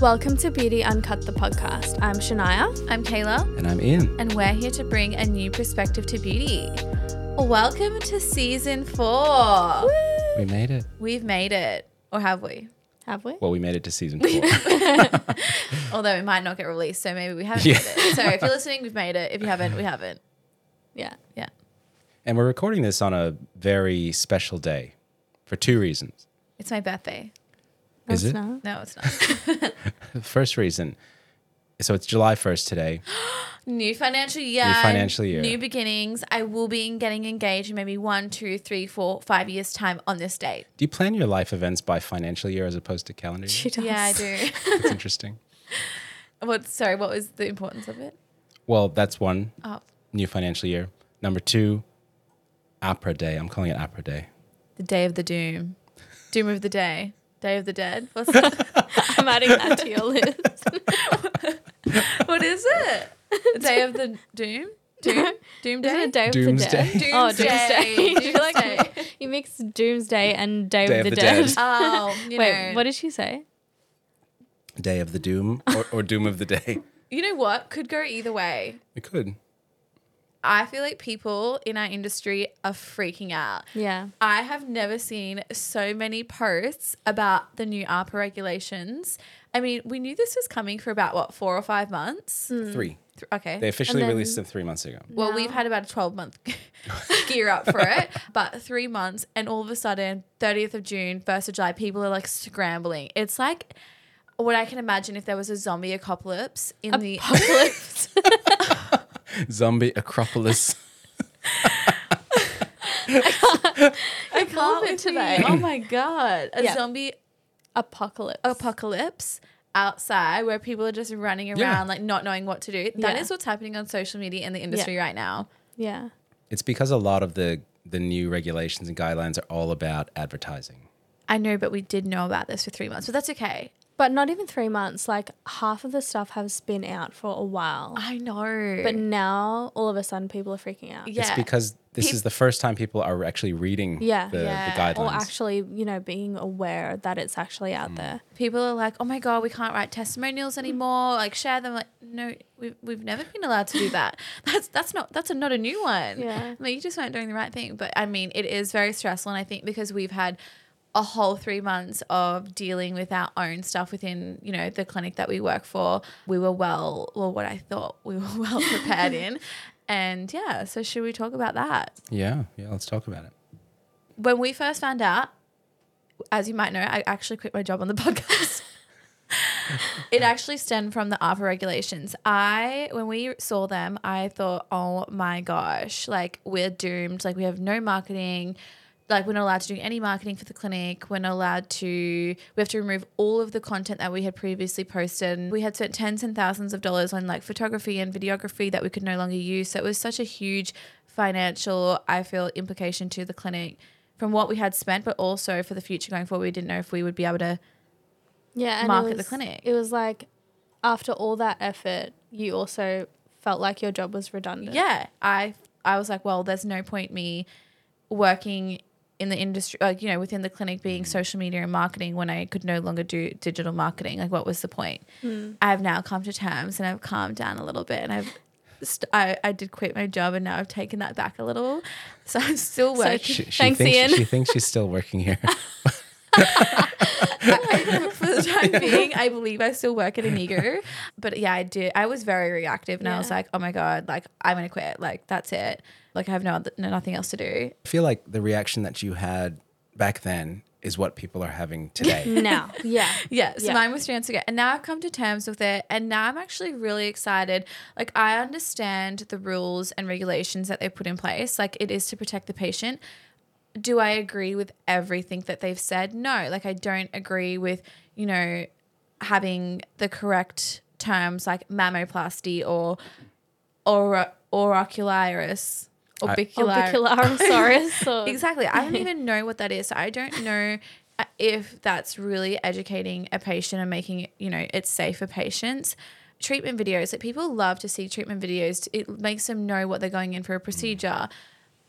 Welcome to Beauty Uncut, the podcast. I'm Shania. I'm Kayla, And I'm Ian. and we're here to bring a new perspective to beauty. Welcome to season four. We made it. We've made it, or have we? Have we? Well, we made it to season four. Although it might not get released, so maybe we haven't Yeah. made it. So if you're listening, we've made it. If you haven't, we haven't. Yeah. Yeah. and we're recording this on a very special day for two reasons. It's my birthday. Is That's it? not- No, it's not. First reason, so it's July 1st today. New financial year. New financial year. New beginnings. I will be getting engaged in maybe one, two, three, four, five years' time on this date. Do you plan your life events by financial year as opposed to calendar year? She does. Yeah, I do. It's interesting. what? Sorry, what was the importance of it? Well, that's one Oh, new financial year. Number two, AHPRA Day. I'm calling it AHPRA Day. The day of the doom. Doom of the day. Day of the dead. What's that? I'm adding that to your list. what is it? The day of the doom? Doom? Doom Isn't day? it Day of Doomsday. the Dead? Oh, Doomsday. Doomsday. you, like, Doomsday. you mix Doomsday and Day, Day of the, of the Dead. Dead. Oh, you Wait, know. what did she say? Day of the Doom or, or Doom of the Day. you know what? Could go either way. It could. I feel like people in our industry are freaking out. Yeah. I have never seen so many posts about the new AHPRA regulations. I mean, we knew this was coming for about what, four or five months? Three. Th- Okay. They officially then- released them three months ago. Well, No. we've had about a 12 month gear up for it, but three months, and all of a sudden, 30th of June, 1st of July, people are like scrambling. It's like what I can imagine if there was a zombie apocalypse in the Apocalypse. Zombie Acropolis. I can't it today. Oh my God. A Yeah. zombie Apocalypse. apocalypse outside where people are just running around, Yeah. like not knowing what to do. That is Yeah. what's happening on social media in the industry right now. yeah. It's because a lot of the the new regulations and guidelines are all about advertising. I know, but we did know about this for three months, but that's okay. But not even three months. Like half of the stuff has been out for a while. I know. But now all of a sudden people are freaking out. yeah. It's because this Peop- is the first time people are actually reading Yeah. the, Yeah. the guidelines. Or actually, you know, being aware that it's actually out hmm. there. people are like, "Oh my god, we can't write testimonials anymore. Like share them." Like, no, we've we've never been allowed to do that. That's that's not that's a, not a new one. Yeah. I mean, you just weren't doing the right thing. But I mean, it is very stressful, and I think because we've had a whole three months of dealing with our own stuff within you know the clinic that we work for, we were well, well, what I thought we were well prepared in. And yeah, so should we talk about that? yeah, yeah. Let's talk about it. when we first found out, as you might know, I actually quit my job on the podcast. it actually stemmed from the AHPRA regulations. I, when we saw them, I thought, oh my gosh, like we're doomed. Like we have no marketing. Like we're not allowed to do any marketing for the clinic. We're not allowed to. We have to remove all of the content that we had previously posted. And we had spent tens and thousands of dollars on like photography and videography that we could no longer use. So it was such a huge financial, I feel, implication to the clinic from what we had spent, but also for the future going forward. We didn't know if we would be able to. Yeah. Market the clinic. It was like after all that effort, you also felt like your job was redundant. Yeah, I I was like, well, there's no point me working in the industry, like you know, within the clinic, being mm. social media and marketing when I could no longer do digital marketing. Like, what was the point? Mm. I've now come to terms and I've calmed down a little bit, and I've. St- I, I did quit my job and now I've taken that back a little. So I'm still So working. She, she Thanks, thinks, Ian. She thinks she's still working here. for the time being, I believe I still work at Inigo. But yeah, I did. I was very reactive, and I was like, "Oh my god, like I'm gonna quit. Like that's it. Like I have no other, no nothing else to do." I feel like the reaction that you had back then is what people are having today. Now. Yeah. Yeah, so Yeah. mine was three months ago, and now I've come to terms with it, and now I'm actually really excited. Like I understand the rules and regulations that they put in place. Like it is to protect the patient. Do I agree with everything that they've said? No. Like I don't agree with you know having the correct terms like mammoplasty or or orocularis Or orbicular. Bicularosaurus. Or, Exactly. I don't even know what that is. So I don't know uh, if that's really educating a patient and making it, you know, it's safe for patients. Treatment videos, like people love to see treatment videos. It makes them know what they're going in for a procedure.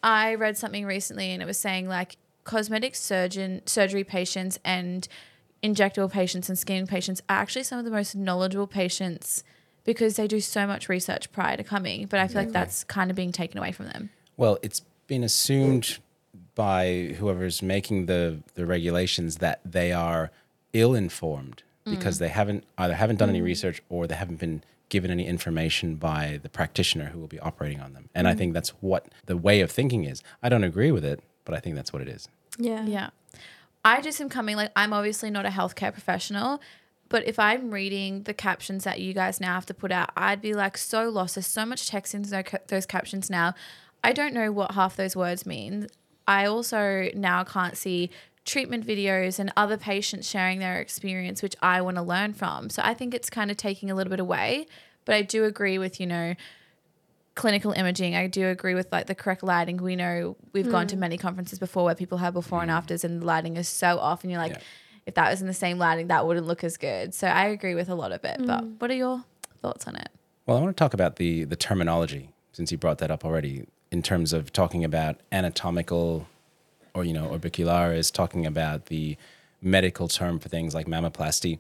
I read something recently and it was saying like cosmetic surgeon surgery patients and injectable patients and skin patients are actually some of the most knowledgeable patients because they do so much research prior to coming. But I feel like that's kind of being taken away from them. Well, it's been assumed by whoever's making the the regulations that they are ill informed mm. because they haven't either haven't done any mm. research or they haven't been given any information by the practitioner who will be operating on them. And I mm. think that's what the way of thinking is. I don't agree with it, but I think that's what it is. Yeah. Yeah. I just am coming, like, I'm obviously not a healthcare professional, but if I'm reading the captions that you guys now have to put out, I'd be like so lost. There's so much text into tho- those captions now. I don't know what half those words mean. I also now can't see treatment videos and other patients sharing their experience, which I want to learn from. So I think it's kind of taking a little bit away. But I do agree with, you know, clinical imaging. I do agree with like the correct lighting. We know we've gone to mm. many conferences before where people have before and mm. afters and the lighting is so off and you're like, Yeah. if that was in the same lighting, that wouldn't look as good. So I agree with a lot of it. But mm. what are your thoughts on it? Well, I want to talk about the the terminology since you brought that up already in terms of talking about anatomical or you know orbicularis talking about the medical term for things like mammoplasty.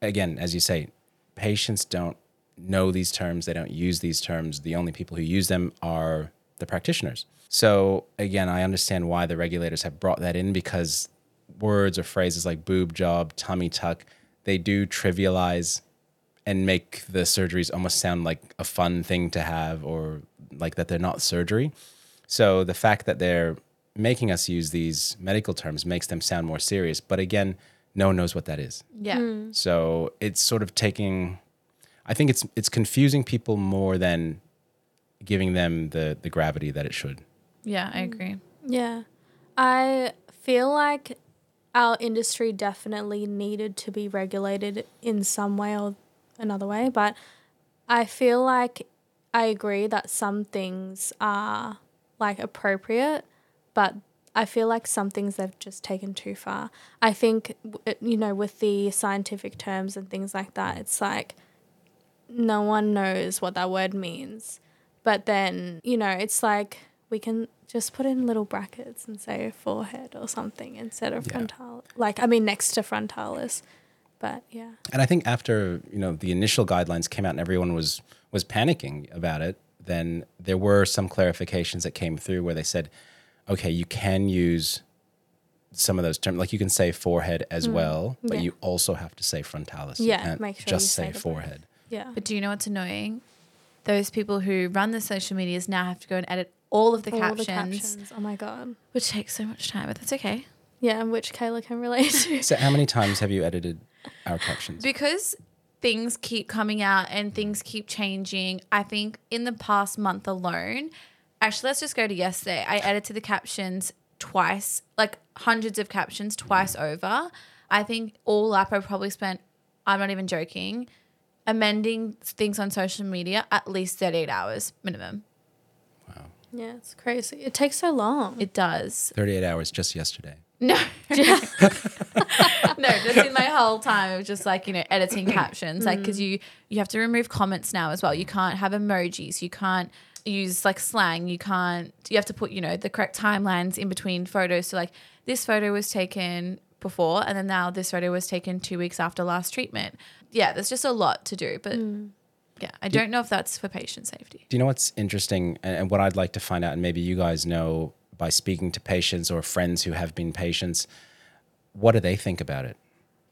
Again, as you say, patients don't know these terms, they don't use these terms. The only people who use them are the practitioners. So, again, I understand why the regulators have brought that in because words or phrases like boob job, tummy tuck, they do trivialize and make the surgeries almost sound like a fun thing to have or like that they're not surgery. So the fact that they're making us use these medical terms makes them sound more serious. But again, no one knows what that is. Yeah. Hmm. So it's sort of taking I think it's it's confusing people more than giving them the the gravity that it should. Yeah, I agree. Yeah. I feel like our industry definitely needed to be regulated in some way or another way, but I feel like I agree that some things are like appropriate, but I feel like some things they've just taken too far. I think, you know, with the scientific terms and things like that, it's like no one knows what that word means. But then, you know, it's like we can just put in little brackets and say forehead or something instead of Yeah. frontal. Like, I mean, next to frontalis. But yeah. And I think after you know the initial guidelines came out and everyone was was panicking about it, then there were some clarifications that came through where they said, okay, you can use some of those terms, like you can say forehead as well, but Mm. Yeah. you also have to say frontalis. You Yeah, can't make sure just you say say forehead. Yeah. But do you know what's annoying? Those people who run the social medias now have to go and edit all of the, All captions, the captions. Oh my God. which takes so much time, but that's okay. Yeah, and which Kayla can relate to. So how many times have you edited our captions? Because things keep coming out and things keep changing, I think in the past month alone, actually, let's just go to yesterday. I edited the captions twice, like hundreds of captions twice over. I think all up, I probably spent, I'm not even joking, amending things on social media at least 38 hours minimum. Wow. Yeah, it's crazy. It takes so long. It does. 38 hours just yesterday. No. no, just in my whole time of just like, you know, editing captions. Like, because mm. you, you have to remove comments now as well. You can't have emojis. You can't use like slang. You can't, you have to put, you know, the correct timelines in between photos. So, like, this photo was taken before, and then now this photo was taken two weeks after last treatment. Yeah, there's just a lot to do. But mm. yeah, I don't know if that's for patient safety. Do you know what's interesting and, and what I'd like to find out, and maybe you guys know by speaking to patients or friends who have been patients, what do they think about it?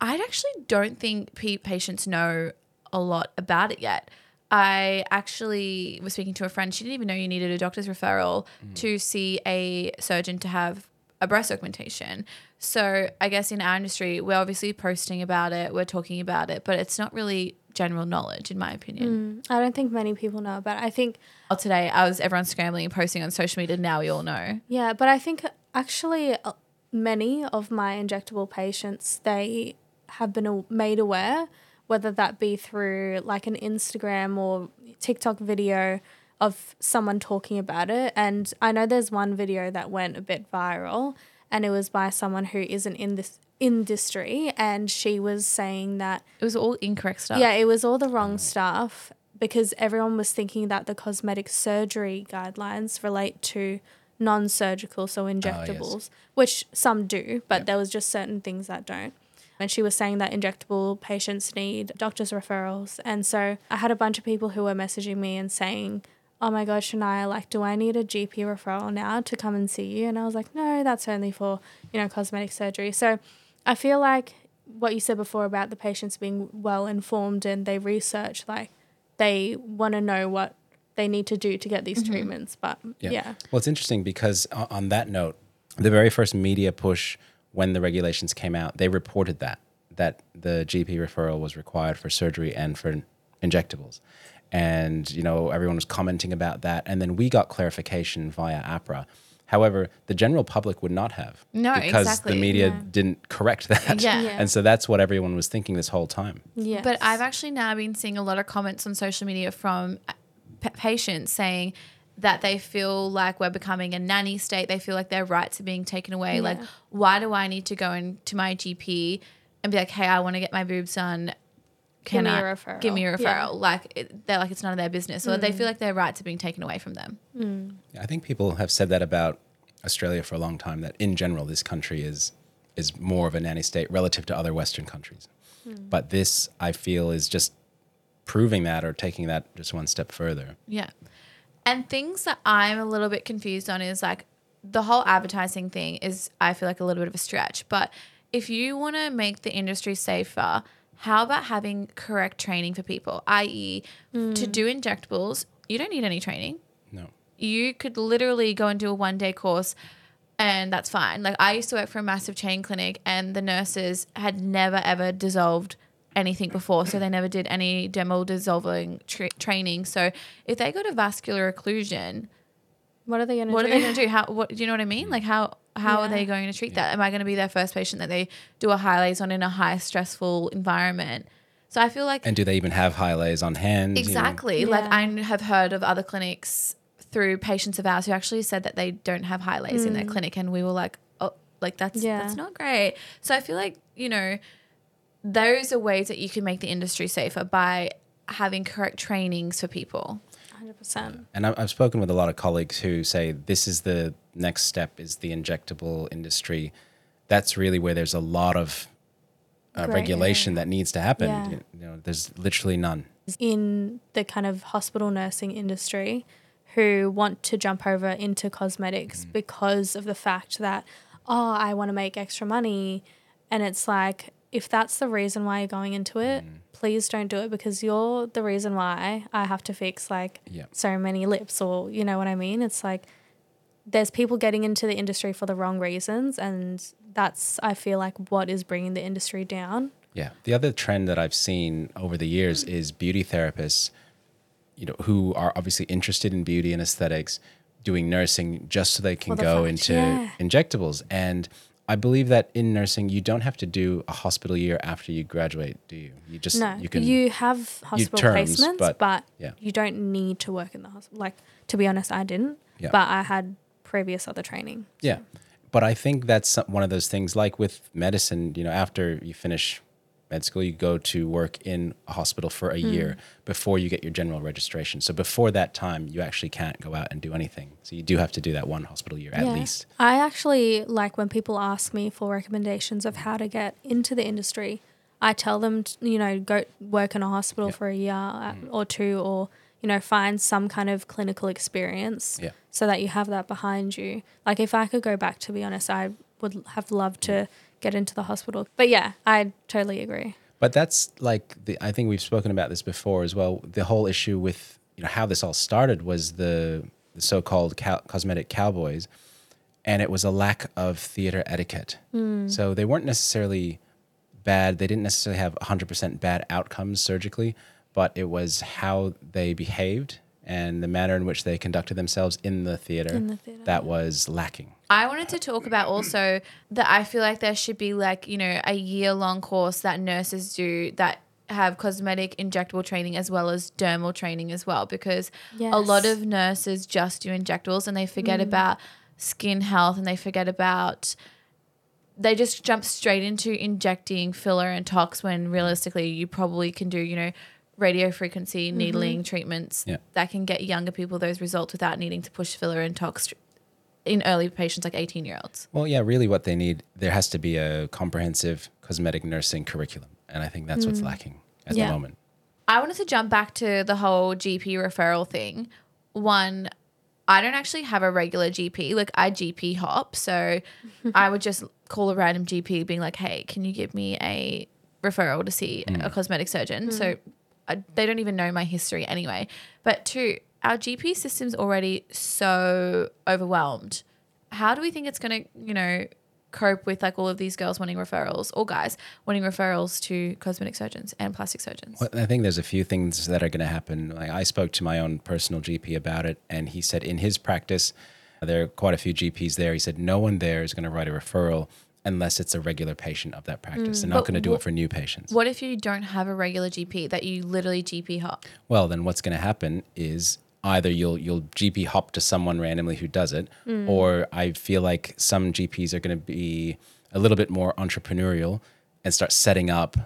I actually don't think patients know a lot about it yet. I actually was speaking to a friend. She didn't even know you needed a doctor's referral hmm. to see a surgeon to have a breast augmentation. So I guess in our industry, we're obviously posting about it, we're talking about it, but it's not really general knowledge, in my opinion. I don't think many people know about it. I think, Well, today, I was everyone scrambling and posting on social media. Now we all know. yeah, but I think actually uh, many of my injectable patients, they have been made aware, whether that be through like an Instagram or TikTok video of someone talking about it. And I know there's one video that went a bit viral and it was by someone who isn't in this industry and she was saying that It was all incorrect stuff. Yeah, it was all the wrong stuff because everyone was thinking that the cosmetic surgery guidelines relate to non-surgical, so ah, injectables, which some do, but Yeah. there was just certain things that don't. And she was saying that injectable patients need doctor's referrals. And so I had a bunch of people who were messaging me and saying, Oh my God, Shania, like, do I need a GP referral now to come and see you? And I was like, No, that's only for, you know, cosmetic surgery. So I feel like what you said before about the patients being well informed and they research, like, they want to know what they need to do to get these mm-hmm. treatments. But yeah. Well, it's interesting because on that note, the very first media push when the regulations came out, they reported that that the GP referral was required for surgery and for injectables. And you know, everyone was commenting about that and then we got clarification via AHPRA. However, the general public would not have No, because exactly. the media Yeah. didn't correct that. Yeah. Yeah. And so that's what everyone was thinking this whole time. Yeah. But I've actually now been seeing a lot of comments on social media from uh, p- patients saying that they feel like we're becoming a nanny state. They feel like their rights are being taken away. Like, why do I need to go into my GP and be like, hey, I want to get my boobs done? Can me a I referral." give me a referral? Yeah. Mm. Like it, they're like it's none of their business. So they feel like their rights are being taken away from them. I think people have said that about Australia for a long time. That in general, this country is is more of a nanny state relative to other Western countries. But this, I feel, is just proving that or taking that just one step further. Yeah. And things that I'm a little bit confused on is like the whole advertising thing is I feel like a little bit of a stretch. But if you want to make the industry safer, how about having correct training for people? i.e., to hmm. do injectables, you don't need any training. No. You could literally go and do a one day course and that's fine. Like I used to work for a massive chain clinic and the nurses had never ever dissolved anything before, so they never did any dermal dissolving tra- training. So if they got a vascular occlusion, what are they going to do? what are they going to do? How what do you know what I mean? Hmm. Like how how are they going to treat that? Am I going to be their first patient that they do a high laser on in a high stressful environment? So I feel like And do they even have Hylase on hand? you know? Exactly. Like Yeah. I have heard of other clinics through patients of ours who actually said that they don't have Hylase in their mm. clinic, and we were like, oh, like that's Yeah. that's not great. So I feel like you know, those are ways that you can make the industry safer by having correct trainings for people. 100%. And I- I've spoken with a lot of colleagues who say this is the next step is the injectable industry. That's really where there's a lot of uh, Great, regulation that needs to happen. Yeah. You know, there's literally none. in the kind of hospital nursing industry who want to jump over into cosmetics Mm. because of the fact that, oh, I want to make extra money. And it's like, if that's the reason why you're going into it, Mm. please don't do it because you're the reason why I have to fix like Yeah. so many lips or you know what I mean? It's like there's people getting into the industry for the wrong reasons and that's I feel like what is bringing the industry down. Yeah. The other trend that I've seen over the years is beauty therapists, you know, who are obviously interested in beauty and aesthetics, doing nursing just so they can go fact- into yeah. injectables. And I believe that in nursing, you don't have to do a hospital year after you graduate, do you? You just No, you can you, have hospital terms, placements, but- but, yeah. you don't need to work in the hospital. Like to be honest, I didn't, Yeah. but I had previous other training. Yeah. But I think that's one of those things like with medicine, you know, after you finish med school, you go to work in a hospital for a year before you get your general registration. So before that time, you actually can't go out and do anything. So you do have to do that one hospital year at least. I actually like when people ask me for recommendations of how to get into the industry. I tell them, t- you know, go work in a hospital Yeah. Mm. for a year uh, or two, or you know, find some kind of clinical experience, Yeah. so that you have that behind you. Like if I could go back, to be honest, I would have loved to get into the hospital. But yeah, I totally agree. But that's like the I think we've spoken about this before as well. The whole issue with you know how this all started was the the so-called cow, cosmetic cowboys, and it was a lack of theater etiquette. Hmm. So they weren't necessarily bad. They didn't necessarily have 100% bad outcomes surgically, but it was how they behaved and the manner in which they conducted themselves in the theater, In the theater, that was lacking. I wanted to talk about also that I feel like there should be like, you know, a year long course that nurses do that have cosmetic injectable training as well as dermal training as well because a lot of nurses just do injectables and they forget mm. about skin health and they forget about they just jump straight into injecting filler and tox when realistically you probably can do, you know, radio frequency mm-hmm. needling treatments Yeah. that can get younger people those results without needing to push filler and tox in early patients like 18 year olds. Well, yeah, really what they need, there has to be a comprehensive cosmetic nursing curriculum. And I think that's what's mm. lacking at Yeah. the moment. I wanted to jump back to the whole GP referral thing. One, I don't actually have a regular GP. Like I GP hop, so I would just call a random GP, being like, "Hey, can you give me a referral to see a mm. cosmetic surgeon?" So I, they don't even know my history anyway. But two, our GP system's already so overwhelmed. How do we think it's going to, you know, cope with like all of these girls wanting referrals or guys wanting referrals to cosmetic surgeons and plastic surgeons? Well, I think there's a few things that are going to happen. Like I spoke to my own personal GP about it, and he said in his practice, there are quite a few GPs there. He said no one there is going to write a referral unless it's a regular patient of that practice. Mm, They're not going to do it for new patients. What if you don't have a regular GP that you literally GP hop? Well, then what's going to happen is either you'll you'll GP hop to someone randomly who does it, mm. or I feel like some GPs are going to be a little bit more entrepreneurial and start setting up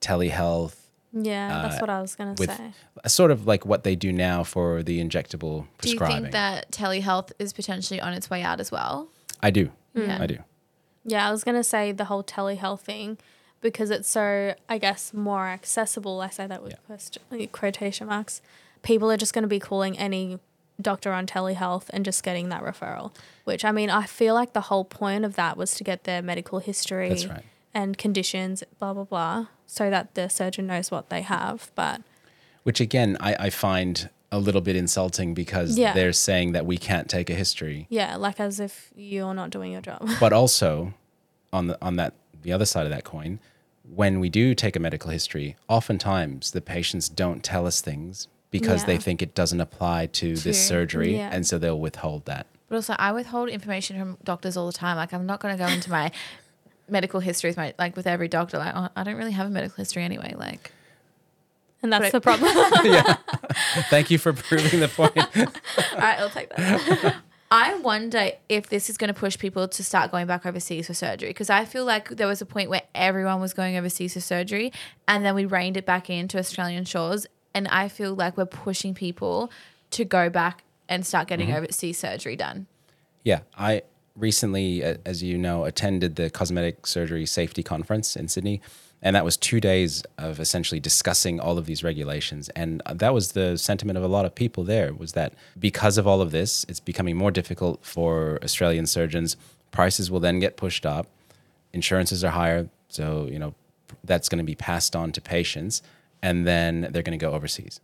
telehealth Yeah, that's uh, what I was gonna with say. sort of like what they do now for the injectable prescribing. Do you think that telehealth is potentially on its way out as well? I do. Yeah. I do. Yeah, I was gonna say the whole telehealth thing because it's so I guess more accessible. I say that with question, quotation marks. People are just gonna be calling any doctor on telehealth and just getting that referral. Which I mean, I feel like the whole point of that was to get their medical history right. and conditions, blah blah blah, so that the surgeon knows what they have. But Which again, I, I find a little bit insulting because Yeah. they're saying that we can't take a history. yeah, like as if you're not doing your job. but also on the on that the other side of that coin when we do take a medical history oftentimes the patients don't tell us things because they Yeah. think it doesn't apply to True. this surgery Yeah. and so they'll withhold that But also, I withhold information from doctors all the time. Like, I'm not going to go into my medical history with my like with every doctor. Like, oh, I don't really have a medical history anyway. Like, And that's Right. the problem. thank you for proving the point all right, I'll take that. I wonder if this is going to push people to start going back overseas for surgery because I feel like there was a point where everyone was going overseas for surgery and then we reined it back into Australian shores. And I feel like we're pushing people to go back and start getting mm-hmm. overseas surgery done. yeah i recently as you know attended the cosmetic surgery safety conference in sydney and that was two days of essentially discussing all of these regulations. And that was the sentiment of a lot of people there was that because of all of this it's becoming more difficult for australian surgeons. Prices will then get pushed up. Insurances are higher. So you know that's going to be passed on to patients. And then they're going to go overseas.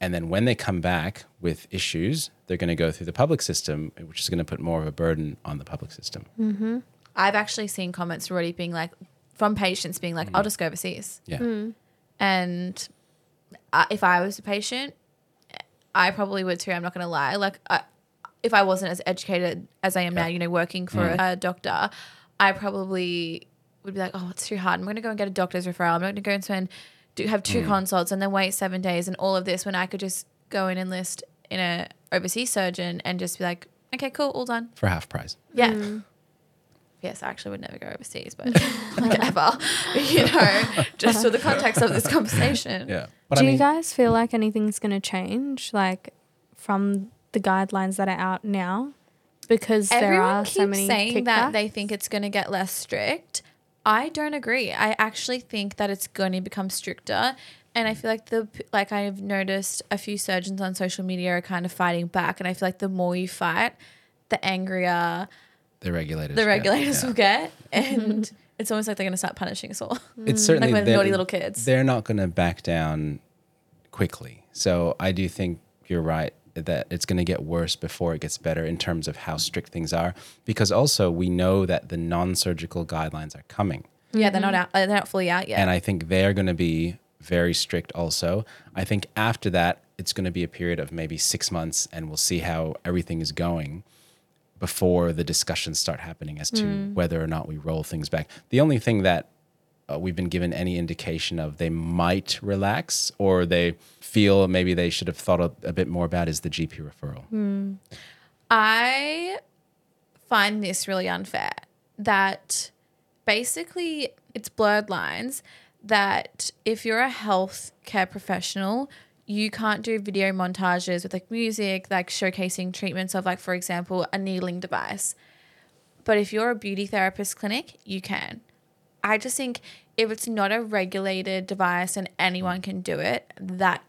And then when they come back with issues they're going to go through the public system which is going to put more of a burden on the public system. Mm-hmm. I've actually seen comments already being like, from patients being like, I'll mm. just go overseas. yeah mm. And uh, if I was a patient, I probably would too. I'm not going to lie. Like, I, if I wasn't as educated as I am now, you know, working for mm. a, doctor, I probably would be like, oh, it's too hard. I'm going to go and get a doctor's referral. I'm not going to go and spend, do have two consults and then wait seven days and all of this when I could just go and enlist in a overseas surgeon and just be like, okay, cool, all done. for half price Yeah. Yes, I actually would never go overseas, but like ever, you know, just for the context of this conversation. yeah but Do i mean you guys feel like anything's going to change, like from the guidelines that are out now? Because there Everyone are keeps so many saying that they think it's going to get less strict. I don't agree. I actually think that it's going to become stricter. And I feel like the like I've noticed a few surgeons on social media are kind of fighting back, and I feel like the more you fight, the angrier the regulators the get, regulators yeah. will get, and it's almost like they're going to start punishing us all. it's certainly like when they're- naughty little kids. they're not going to back down quickly so i do think you're right that it's going to get worse before it gets better in terms of how strict things are because also we know that the non-surgical guidelines are coming Yeah, they're not out. uh, They're not fully out yet. and I think they're going to be very strict also. I think after that, it's going to be a period of maybe six months, and we'll see how everything is going before the discussions start happening as to whether or not we roll things back. The only thing that uh, we've been given any indication of they might relax or they feel maybe they should have thought a, a bit more about is the GP referral. I find this really unfair that basically it's blurred lines that if you're a healthcare professional, you can't do video montages with like music, like showcasing treatments of like, for example, a needling device. But if you're a beauty therapist clinic, you can. I just think if it's not a regulated device and anyone can do it, that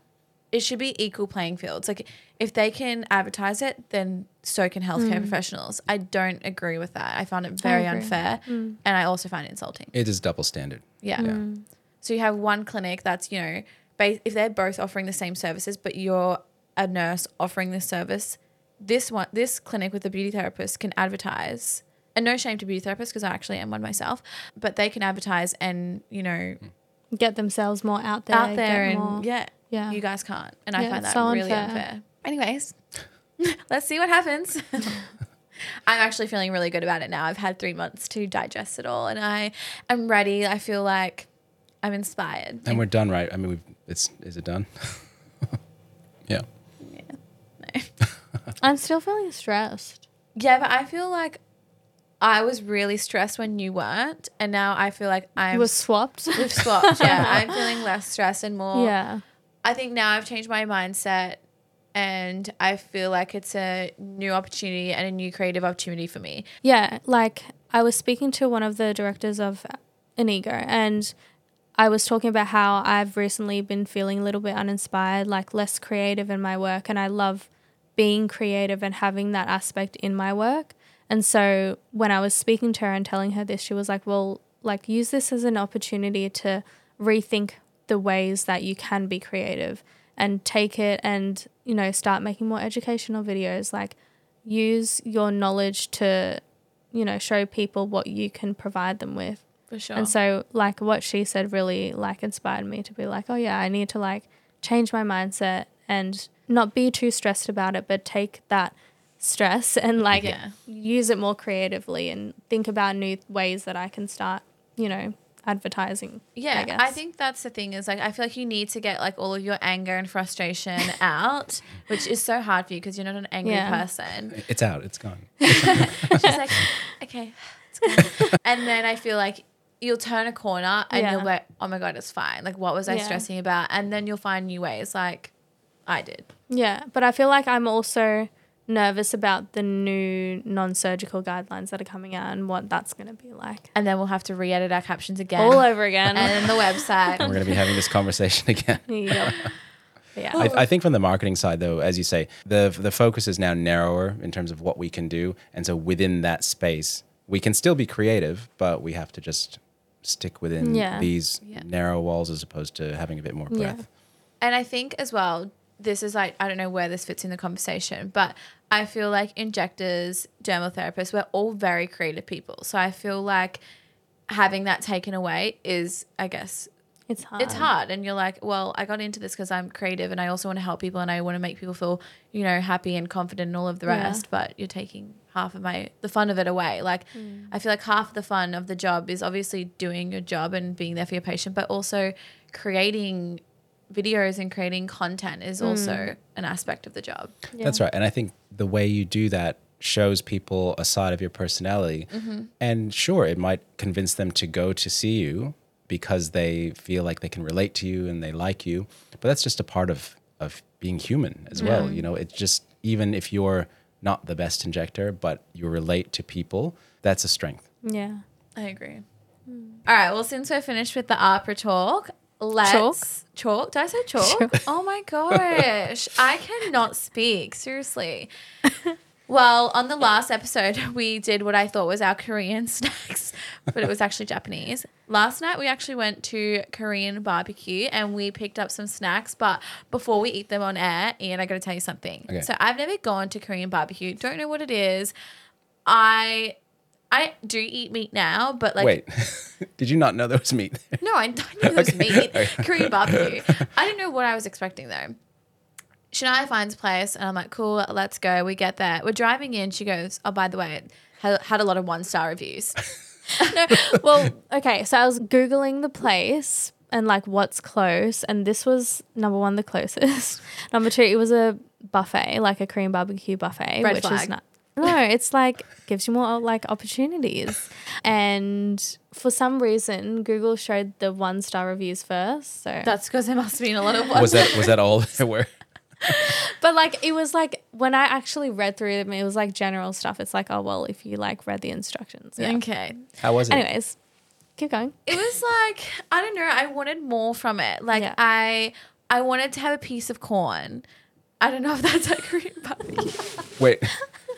it should be equal playing fields. Like if they can advertise it, then so can healthcare mm. professionals. I don't agree with that. I found it very agree. unfair, mm. and I also find it insulting. It is double standard. Yeah. Mm. So you have one clinic that's, you know, ba- if they're both offering the same services, but you're a nurse offering this service, this one, this clinic with the beauty therapist can advertise. And no shame to beauty therapists because I actually am one myself, but they can advertise and you know Get themselves more out there. out there and more- yeah, Yeah. you guys can't, and I find that so really unfair. unfair. Anyways, let's see what happens. I'm actually feeling really good about it now. I've had three months to digest it all, and I am ready. I feel like I'm inspired. And we're done, right? I mean, we've, it's is it done? yeah. No. I'm still feeling stressed. Yeah, but I feel like I was really stressed when you weren't, and now I feel like I'm. You were swapped. we've swapped. Yeah, I'm feeling less stressed and more. yeah. I think now I've changed my mindset, and I feel like it's a new opportunity and a new creative opportunity for me. Yeah, like I was speaking to one of the directors of Inigo and I was talking about how I've recently been feeling a little bit uninspired, like less creative in my work and I love being creative and having that aspect in my work. And so when I was speaking to her and telling her this, she was like, "Well, like use this as an opportunity to rethink the ways that you can be creative and take it and, you know, start making more educational videos like use your knowledge to you know show people what you can provide them with For sure. and so like what she said really like inspired me to be like oh yeah i need to like change my mindset and not be too stressed about it but take that stress and like Yeah. use it more creatively and think about new ways that i can start you know advertising yeah, I, guess. I think that's the thing is like I feel like you need to get like all of your anger and frustration out, which is so hard for you because you're not an angry Yeah. person. It's out. It's gone. She's like, okay, it's good. and then I feel like you'll turn a corner and Yeah. you'll go, oh my god, it's fine. Like, what was I Yeah. stressing about? And then you'll find new ways, like I did. yeah but i feel like i'm also nervous about the new non-surgical guidelines that are coming out and what that's going to be like And then we'll have to re-edit our captions again, all over again and then the website. We're going to be having this conversation again. Yep. yeah. I, I think from the marketing side, though, as you say, the the focus is now narrower in terms of what we can do, and so within that space, we can still be creative, but we have to just stick within Yeah. these Yeah. narrow walls as opposed to having a bit more Yeah. And I think as well, this is like, I don't know where this fits in the conversation, but I feel like injectors, dermal therapists, we're all very creative people. So I feel like having that taken away is, I guess, It's hard. it's hard. And you're like, well, I got into this because I'm creative and I also want to help people and I want to make people feel, you know, happy and confident and all of the Yeah. rest. But you're taking half of my, the fun of it away. Like, mm. I feel like half the fun of the job is obviously doing your job and being there for your patient, but also creating videos and creating content is also mm. an aspect of the job. Yeah. That's right. And I think the way you do that shows people a side of your personality. Mm-hmm. And sure, it might convince them to go to see you because they feel like they can relate to you and they like you. But that's just a part of, of being human as well. You know, it's just, even if you're not the best injector, but you relate to people, that's a strength. Yeah. I agree. All right. Well, since we're finished with the AHPRA talk, let's Chalk? chalk. Did I say chalk? Oh my gosh, I cannot speak. Seriously. Well, on the last episode, we did what I thought was our Korean snacks, but it was actually Japanese. Last night, we actually went to Korean barbecue and we picked up some snacks. But before we eat them on air, Ian, I got to tell you something. Okay. So I've never gone to Korean barbecue. Don't know what it is. I I do eat meat now, but like Wait, did you not know there was meat there? no, I, I knew there was meat. Okay. Korean barbecue. I didn't know what I was expecting though. Shania finds a place, and I'm like, cool, let's go. We get there. We're driving in. She goes, oh, by the way, it had, had a lot of one star reviews. no, well, okay. So I was googling the place and like what's close, and this was number one, the closest. number two, it was a buffet, like a Korean barbecue buffet, Red which flag. is not No, it's like gives you more like opportunities. And for some reason, Google showed the one star reviews first. So That's because there must have been a lot of Was that was that all there were? But like it was like when I actually read through them, it was like general stuff. It's like, oh well, if you like read the instructions. Yeah. Okay. How was it? Anyways, keep going. It was like I don't know. I wanted more from it. Like Yeah. I I wanted to have a piece of corn. I don't know if that's like Korean barbecue. Wait,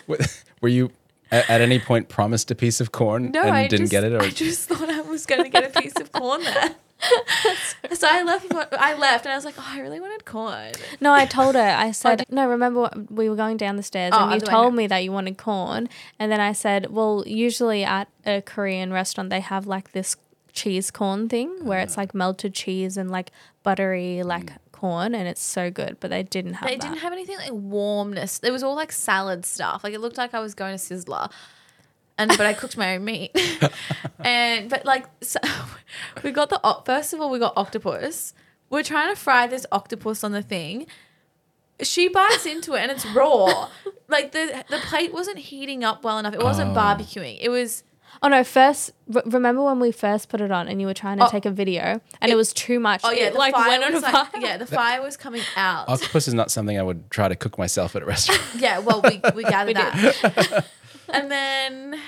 w- were you at, at any point promised a piece of corn No, and I didn't just, get it? Or I just thought I was going to get a piece of corn there. So I left. I left, and I was like, "Oh, I really wanted corn." No, I told her. I said, no. Remember, what- we were going down the stairs, Oh, and you told me that you wanted corn, and then I said, well, usually at a Korean restaurant they have like this cheese corn thing where it's mm. like melted cheese and like buttery like mm. corn, and it's so good. But they didn't have They that. didn't have anything like warmness. It was all like salad stuff. Like it looked like I was going to Sizzler. And but I cooked my own meat. and but like so, we got the oc- first of all we got octopus. We're trying to fry this octopus on the thing. She bites into it and it's raw. like the the plate wasn't heating up well enough. It wasn't Oh. barbecuing. It was Oh no! First, r- remember when we first put it on, and you were trying to Oh. take a video, and it, It- was too much. oh yeah, it the like fire went on a was fire. like, yeah, the fire was coming out. Octopus is not something I would try to cook myself at a restaurant. Yeah, well, we, we gathered We that. And then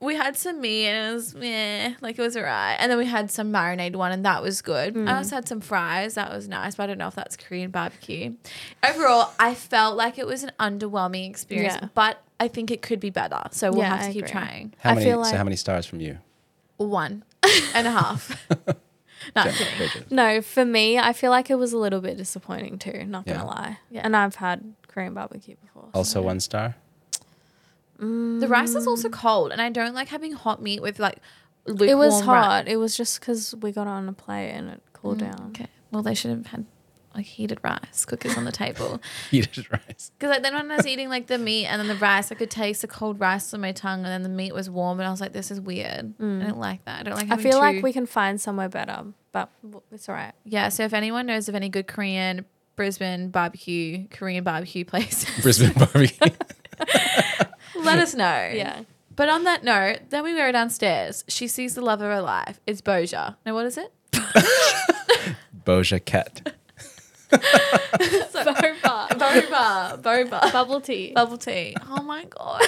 we had some meat and it was meh, like it was alright. And then we had some marinade one and that was good. I mm. also had some fries, that was nice, but I don't know if that's Korean barbecue. Overall, I felt like it was an underwhelming experience, Yeah. but I think it could be better. So we'll Yeah, have to I keep agree. trying. How I many? feel so how many stars from you? One and a half. Not Jen? kidding. Very good. No, for me, I feel like it was a little bit disappointing too. Not gonna lie. Yeah. And I've had Korean barbecue before. so- Also one star. The rice is also cold, and I don't like having hot meat with like lukewarm it was rice. hot. It was just because we got on a plate and it cooled mm, down. Okay. Well, they should have had like heated rice cookers on the table. Heated rice. Because like then when I was eating like the meat and then the rice, I could taste the cold rice on my tongue, and then the meat was warm, and I was like, "This is weird. I mm. don't like that. I don't like." I feel like we can find somewhere better, but it's all right. Yeah. So if anyone knows of any good Korean Brisbane barbecue, Korean barbecue place, Brisbane barbecue. let us know. Yeah. But on that note, then we go downstairs. She sees the love of her life. It's Boja. Now what is it? Boja cat. Boba. Boba. Boba. Bubble tea. bubble tea. Oh my god.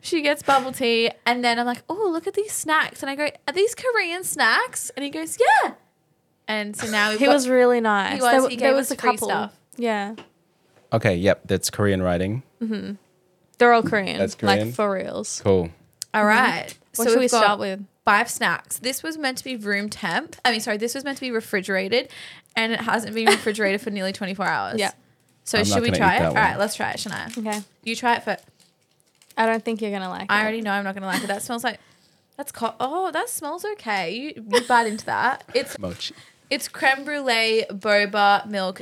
She gets bubble tea, and then I'm like, "Oh, look at these snacks!" And I go, "Are these Korean snacks?" And he goes, "Yeah." And so now he got- was really nice. He was, There, he there gave was us a free couple. stuff. Yeah. Okay. Yep. That's Korean writing. Mm-hmm. They're all Korean. That's Korean? Like for reals. Cool. all mm-hmm. right. What so should we start with? Five snacks. This was meant to be room temp. I mean, sorry, this was meant to be refrigerated, and it hasn't been refrigerated for nearly 24 hours. Yeah. So I'm should not we try eat it? that All let's try it, Shania. Okay. You try it first. I don't think you're gonna like I it. I already know I'm not gonna like it. That smells like that's co- oh, that smells okay. You you bite into that. It's Mochi. It's creme brulee, boba, milk,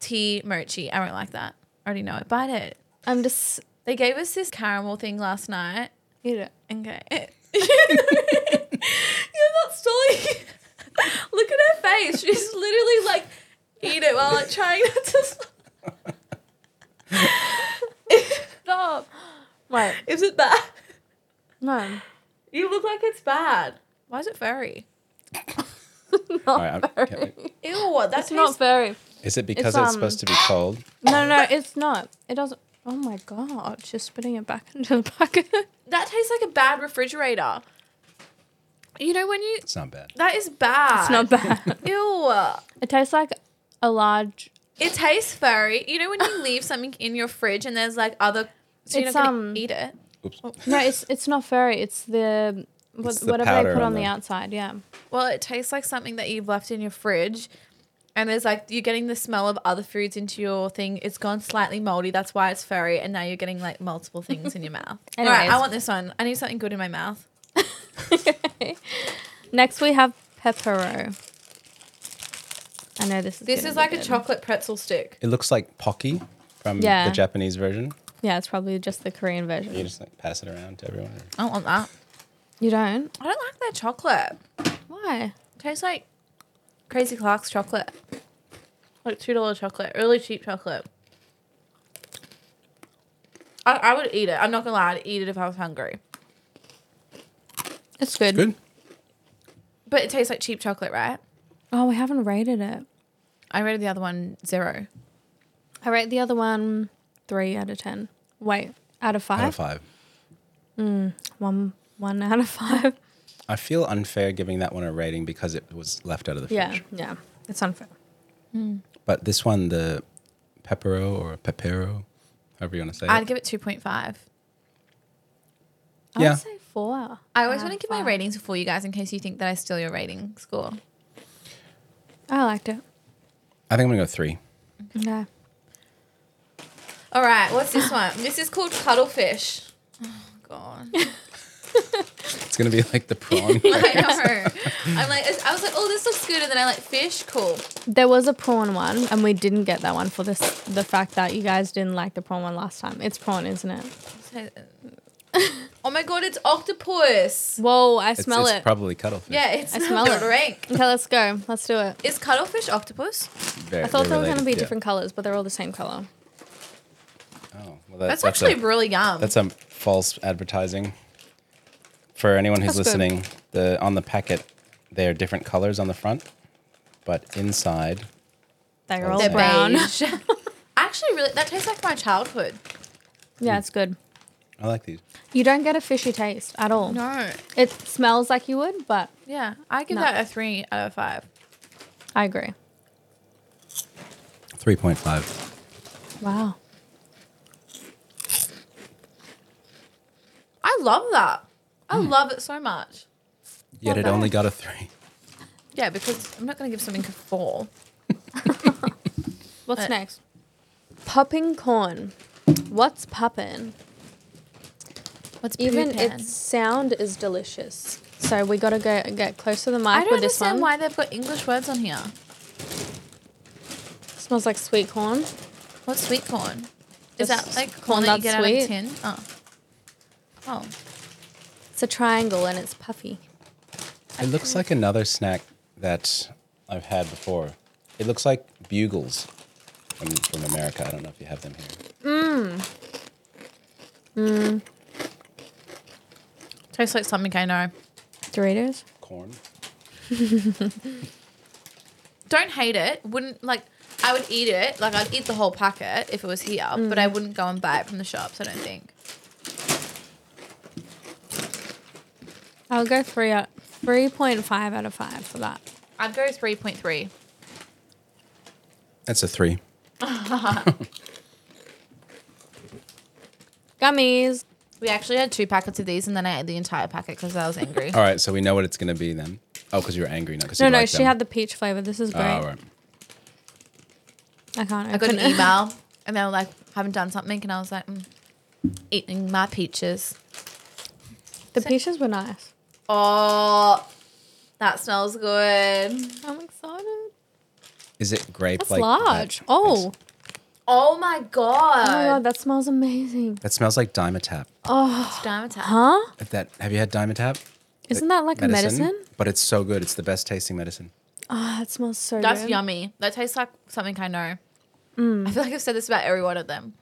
tea, mochi. I don't like that. I already know it. Bite it. I'm just They gave us this caramel thing last night. eat it. Okay. You're not stalling. Look at her face. She's literally like, eat it while like trying not to. Stop. Wait. Is it bad? No. You look like it's bad. Why is it furry? All right. I'm, can we- Ew, that It's not furry. is it because It's, it's, um, supposed to be cold? No, no, it's not. It doesn't. Oh my god! She's spitting it back into the bucket. That tastes like a bad refrigerator. You know when you It's not bad. that is bad. It's not bad. Ew. It tastes like a large. It tastes furry. You know when you leave something in your fridge and there's like other, so you're It's, not gonna um, eat it. Oops. No, it's it's not furry. It's the what, It's the whatever they powder put on on the the- outside. Yeah. Well, it tastes like something that you've left in your fridge, and there's like you're getting the smell of other foods into your thing. It's gone slightly moldy. That's why it's furry, and now you're getting like multiple things in your mouth. All right, I want this one. I need something good in my mouth. okay. Next we have pepero. I know this is. This is be like a chocolate pretzel stick. It looks like pocky from Yeah. the Japanese version. Yeah, it's probably just the Korean version. You just like pass it around to everyone. I don't want that. You don't? I don't like their chocolate. Why? tastes like Crazy Clark's chocolate. Like two dollar chocolate, really cheap chocolate. I, I would eat it. I'm not gonna lie, I'd eat it if I was hungry. It's good. Good. But it tastes like cheap chocolate, right? Oh, we haven't rated it. I rated the other one zero. I rate the other one three out of ten. Wait, out of five? Out of five. Mm, one one out of five. I feel unfair giving that one a rating because it was left out of the Yeah, fridge. yeah. It's unfair. Hmm. But this one, the Pepero or Pepero, however you want to say it. I'd it. give it two point five. I Yeah. would say four. I always out want to of give my ratings before you guys in case you think that I steal your rating score. I liked it. I think I'm gonna go three. Yeah. All right, what's this one? This is called cuttlefish. Oh god, It's gonna be like the prawn. I know. I'm like, I was like, oh, this looks good, and then I like fish. Cool. There was a prawn one, and we didn't get that one for this the fact that you guys didn't like the prawn one last time. It's prawn, isn't it? Oh my god, it's octopus. Whoa, I It's, smell it's it. probably cuttlefish. Yeah, it's I smell it. rank. okay, let's go. Let's do it. Is cuttlefish octopus? Very- I thought they're were going to related, be yeah. different colors, but they're all the same color. Oh, well, That's, that's, actually a, really yum. that's some false advertising. For anyone who's That's good. listening, the on the packet, they're different colors on the front, but inside, They're all They're brown. beige. actually, really, that tastes like my childhood. Yeah, it's good. I like these. You don't get a fishy taste at all. No. It smells like you would, but Yeah, I give No. that a three out of five. I agree. Three point five. Wow. I love that. I love it so much. Yet Not it only bad. got a three. Yeah, because I'm not going to give something a four. What's Uh, next? Popping corn. What's poppin'? What's Even poopin'? its sound is delicious. So we gotta go get close to the mic with this one. I don't with this understand one. why they've got English words on here. smells like sweet corn. What's sweet corn? Is Just that like corn corn that you that's get out of a sweet. tin? Oh. Oh. It's a triangle and it's puffy. It looks like another snack that I've had before. It looks like bugles from, from America. I don't know if you have them here. Mmm. Mmm. Tastes like something I know. Doritos. Corn. Don't hate it. Wouldn't like. I would eat it. Like I'd eat the whole packet if it was here, but I mm. wouldn't go and buy it from the shops. I don't think. I'll go three out, three point five out of five for that. I'd go three point three. That's a three. Gummies. We actually had two packets of these, and then I ate the entire packet because I was angry. All right, so we know what it's gonna be then. Oh, because you're angry now. 'cause No, you no, like she them. had the peach flavor. This is Oh, great. all right. I can't. I got an open it. email, and they were like, "Haven't done something," and I was like, mm, "Eating my peaches." The peaches were nice. Oh, that smells good. I'm excited. Is it grape? That's like large. that? Oh. Oh my god. Oh my god, that smells amazing. That smells like Dimetapp. Oh, It's Dimetapp. huh? That have you had Dimetapp? Isn't that like a medicine? But it's so good. It's the best tasting medicine. Oh, that smells so That's good. yummy. That tastes like something I know. Mm. I feel like I've said this about every one of them.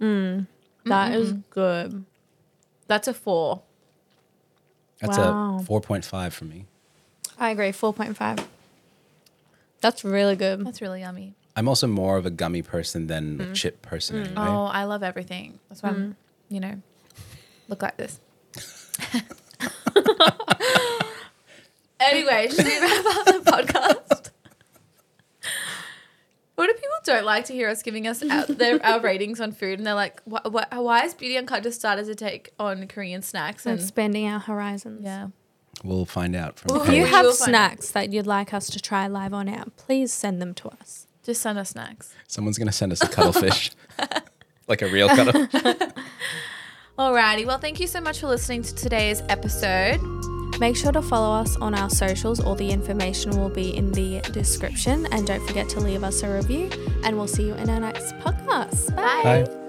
Mm. That is good. That's a four. That's Wow. a four point five for me. I agree. Four point five. That's really good. That's really yummy. I'm also more of a gummy person than a mm. chip person. Mm. Anyway. Oh, I love everything. That's why I'm, mm. you know, look like this. anyway, should we wrap up the podcast? What do people don't like to hear us giving us our, their, our ratings on food? And they're like, why, why, why is Beauty Uncut just started to take on Korean snacks? And And expanding our horizons. yeah. We'll find out from Well, If the you We page. have will find out. snacks that you'd like us to try live on air, please send them to us. Just send us snacks. Someone's gonna send us a cuttlefish, like a real cuttlefish. Alrighty. Well, thank you so much for listening to today's episode. Make sure to follow us on our socials. All the information will be in the description. And don't forget to leave us a review. And we'll see you in our next podcast. Bye. Bye.